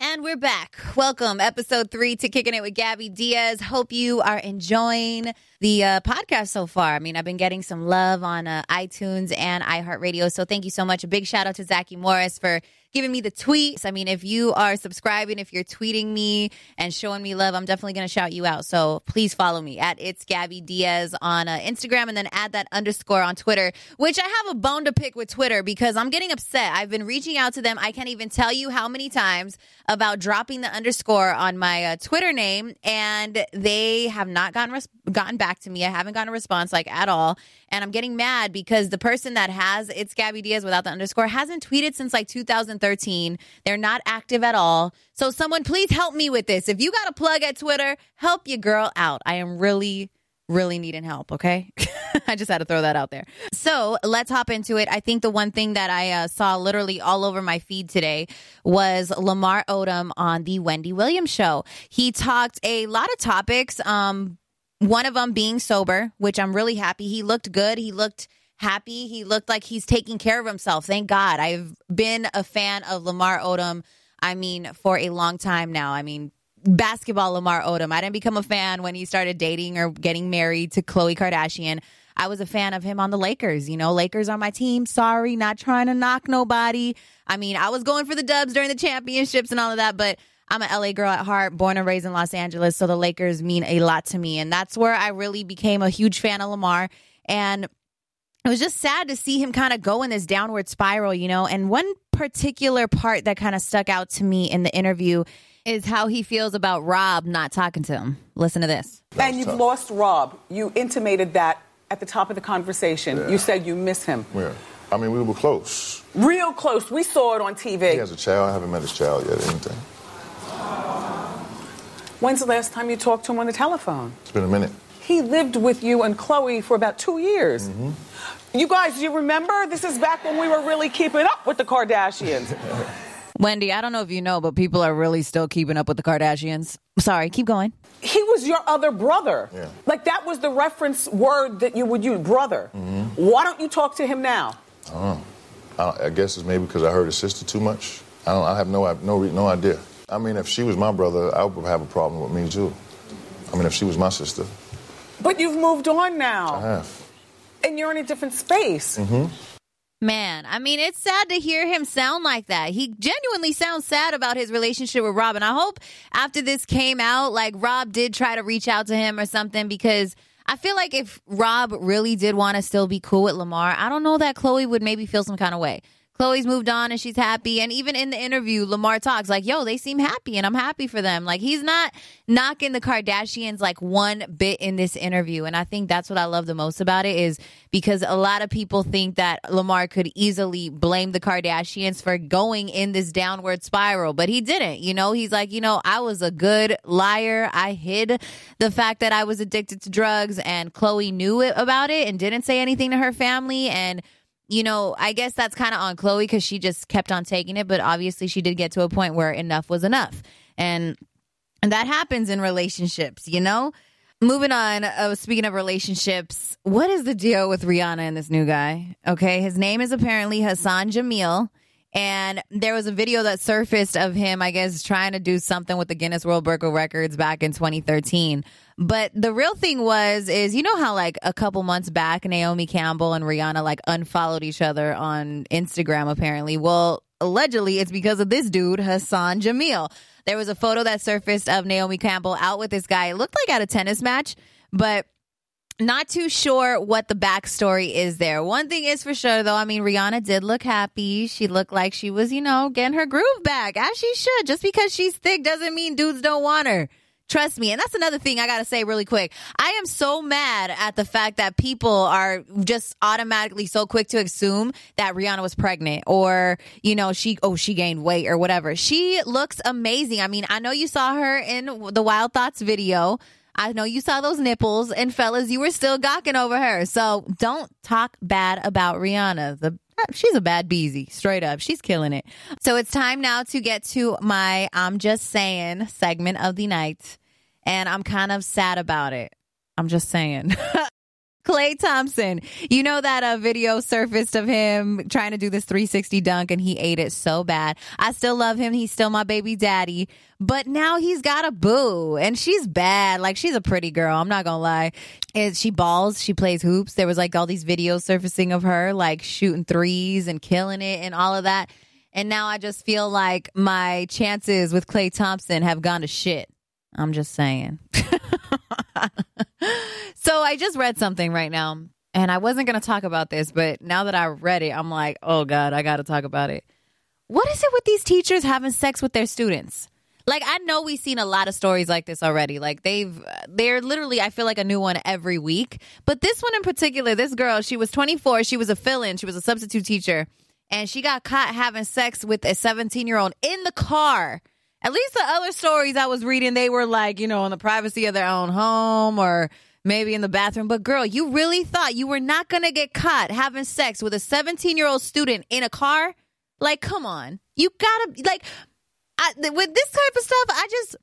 And we're back. Welcome, episode three to Kicking It with Gabby Diaz. Hope you are enjoying the uh, podcast so far. I mean, I've been getting some love on uh, iTunes and iHeartRadio. So thank you so much. A big shout out to Zachy Morris for giving me the tweets. I mean, if you are subscribing, if you're tweeting me and showing me love, I'm definitely going to shout you out. So please follow me at It's Gabby Diaz on uh, Instagram and then add that underscore on Twitter, which I have a bone to pick with Twitter because I'm getting upset. I've been reaching out to them. I can't even tell you how many times about dropping the underscore on my uh, Twitter name and they have not gotten, res- gotten back to me. I haven't gotten a response like at all. And I'm getting mad because the person that has It's Gabby Diaz without the underscore hasn't tweeted since like 2013. They're not active at all. So someone please help me with this. If you got a plug at Twitter, help your girl out. I am really really needing help, okay? I just had to throw that out there. So let's hop into it. I think the one thing that I uh, saw literally all over my feed today was Lamar Odom on the Wendy Williams show. He talked a lot of topics, um, one of them being sober, which I'm really happy. He looked good. He looked happy. He looked like he's taking care of himself. Thank God. I've been a fan of Lamar Odom, I mean, for a long time now. I mean, basketball Lamar Odom. I didn't become a fan when he started dating or getting married to Khloe Kardashian. I was a fan of him on the Lakers. You know, Lakers are my team. Sorry, not trying to knock nobody. I mean, I was going for the dubs during the championships and all of that, but I'm an LA girl at heart, born and raised in Los Angeles, so the Lakers mean a lot to me. And that's where I really became a huge fan of Lamar. And it was just sad to see him kind of go in this downward spiral, you know. And one particular part that kind of stuck out to me in the interview is how he feels about Rob not talking to him. Listen to this. And you've tough. lost Rob. You intimated that at the top of the conversation. Yeah. You said you miss him. Yeah. I mean, we were close. Real close. We saw it on TV. He has a child. I haven't met his child yet or anything. When's the last time you talked to him on the telephone? It's been a minute. He lived with you and Khloe for about two years. Mm-hmm. You guys, you remember? This is back when we were really keeping up with the Kardashians. Wendy, I don't know if you know, but people are really still keeping up with the Kardashians. Sorry, keep going. He was your other brother. Yeah. Like that was the reference word that you would use, brother. Mm-hmm. Why don't you talk to him now? I, I guess it's maybe because I heard his sister too much. I don't. I have no no no idea. I mean, if she was my brother, I would have a problem with me too. I mean, if she was my sister. But you've moved on now. I have. And you're in a different space. Mm-hmm. Man, I mean, it's sad to hear him sound like that. He genuinely sounds sad about his relationship with Rob. And I hope after this came out, like Rob did try to reach out to him or something because I feel like if Rob really did want to still be cool with Lamar, I don't know that Khloe would maybe feel some kind of way. Khloe's moved on and she's happy. And even in the interview, Lamar talks like, yo, they seem happy and I'm happy for them. Like he's not knocking the Kardashians like one bit in this interview. And I think that's what I love the most about it is because a lot of people think that Lamar could easily blame the Kardashians for going in this downward spiral, but he didn't. You know, he's like, you know, I was a good liar. I hid the fact that I was addicted to drugs and Khloe knew it about it and didn't say anything to her family. And you know, I guess that's kind of on Khloe because she just kept on taking it, but obviously she did get to a point where enough was enough. And, and that happens in relationships, you know? Moving on, uh, speaking of relationships, what is the deal with Rihanna and this new guy? Okay, his name is apparently Hassan Jameel. And there was a video that surfaced of him, I guess, trying to do something with the Guinness World Book of Records back in 2013. But the real thing was, is you know how like a couple months back, Naomi Campbell and Rihanna like unfollowed each other on Instagram, apparently. Well, allegedly it's because of this dude, Hassan Jameel. There was a photo that surfaced of Naomi Campbell out with this guy. It looked like at a tennis match, but not too sure what the backstory is there. One thing is for sure, though. I mean, Rihanna did look happy. She looked like she was, you know, getting her groove back, as she should. Just because she's thick doesn't mean dudes don't want her. Trust me. And that's another thing I got to say really quick. I am so mad at the fact that people are just automatically so quick to assume that Rihanna was pregnant or, you know, she, oh, she gained weight or whatever. She looks amazing. I mean, I know you saw her in the Wild Thoughts video. I know you saw those nipples and fellas, you were still gawking over her. So don't talk bad about Rihanna. The she's a bad beezy, straight up. She's killing it. So it's time now to get to my I'm just saying segment of the night. And I'm kind of sad about it. I'm just saying. Klay Thompson. You know that a uh, video surfaced of him trying to do this 360 dunk and he ate it so bad. I still love him. He's still my baby daddy. But now he's got a boo and she's bad. Like she's a pretty girl. I'm not going to lie. And she balls. She plays hoops. There was like all these videos surfacing of her like shooting threes and killing it and all of that. And now I just feel like my chances with Klay Thompson have gone to shit. I'm just saying. I just read something right now, and I wasn't going to talk about this, but now that I read it, I'm like, oh God, I got to talk about it. What is it with these teachers having sex with their students? Like I know we've seen a lot of stories like this already. Like they've they're literally I feel like a new one every week. But this one in particular, this girl, she was 24, she was a fill-in, she was a substitute teacher, and she got caught having sex with a 17-year-old in the car. At least the other stories I was reading, they were like, you know, in the privacy of their own home or maybe in the bathroom. But girl, you really thought you were not going to get caught having sex with a 17 year old student in a car? Like, come on. You gotta, like, I, with this type of stuff, I just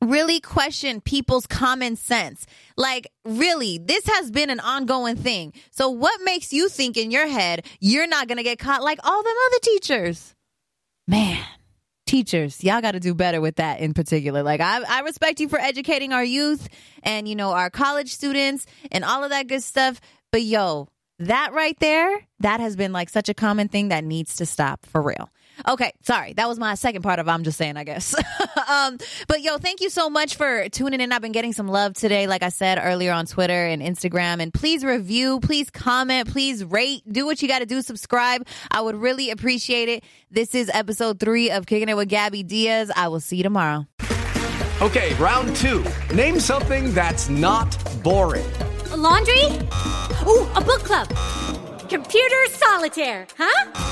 really question people's common sense. Like, really, this has been an ongoing thing. So, what makes you think in your head you're not going to get caught like all them other teachers? Man teachers y'all got to do better with that in particular. Like I, I respect you for educating our youth and you know our college students and all of that good stuff but yo that right there that has been like such a common thing that needs to stop for real Okay, sorry. That was my second part of I'm just saying, I guess. um, but yo, thank you so much for tuning in. I've been getting some love today, like I said earlier on Twitter and Instagram. And please review, please comment, please rate, do what you got to do, subscribe. I would really appreciate it. This is episode three of Kicking It with Gabby Diaz. I will see you tomorrow. Okay, round two. Name something that's not boring. A laundry? Ooh, a book club. Computer solitaire, huh?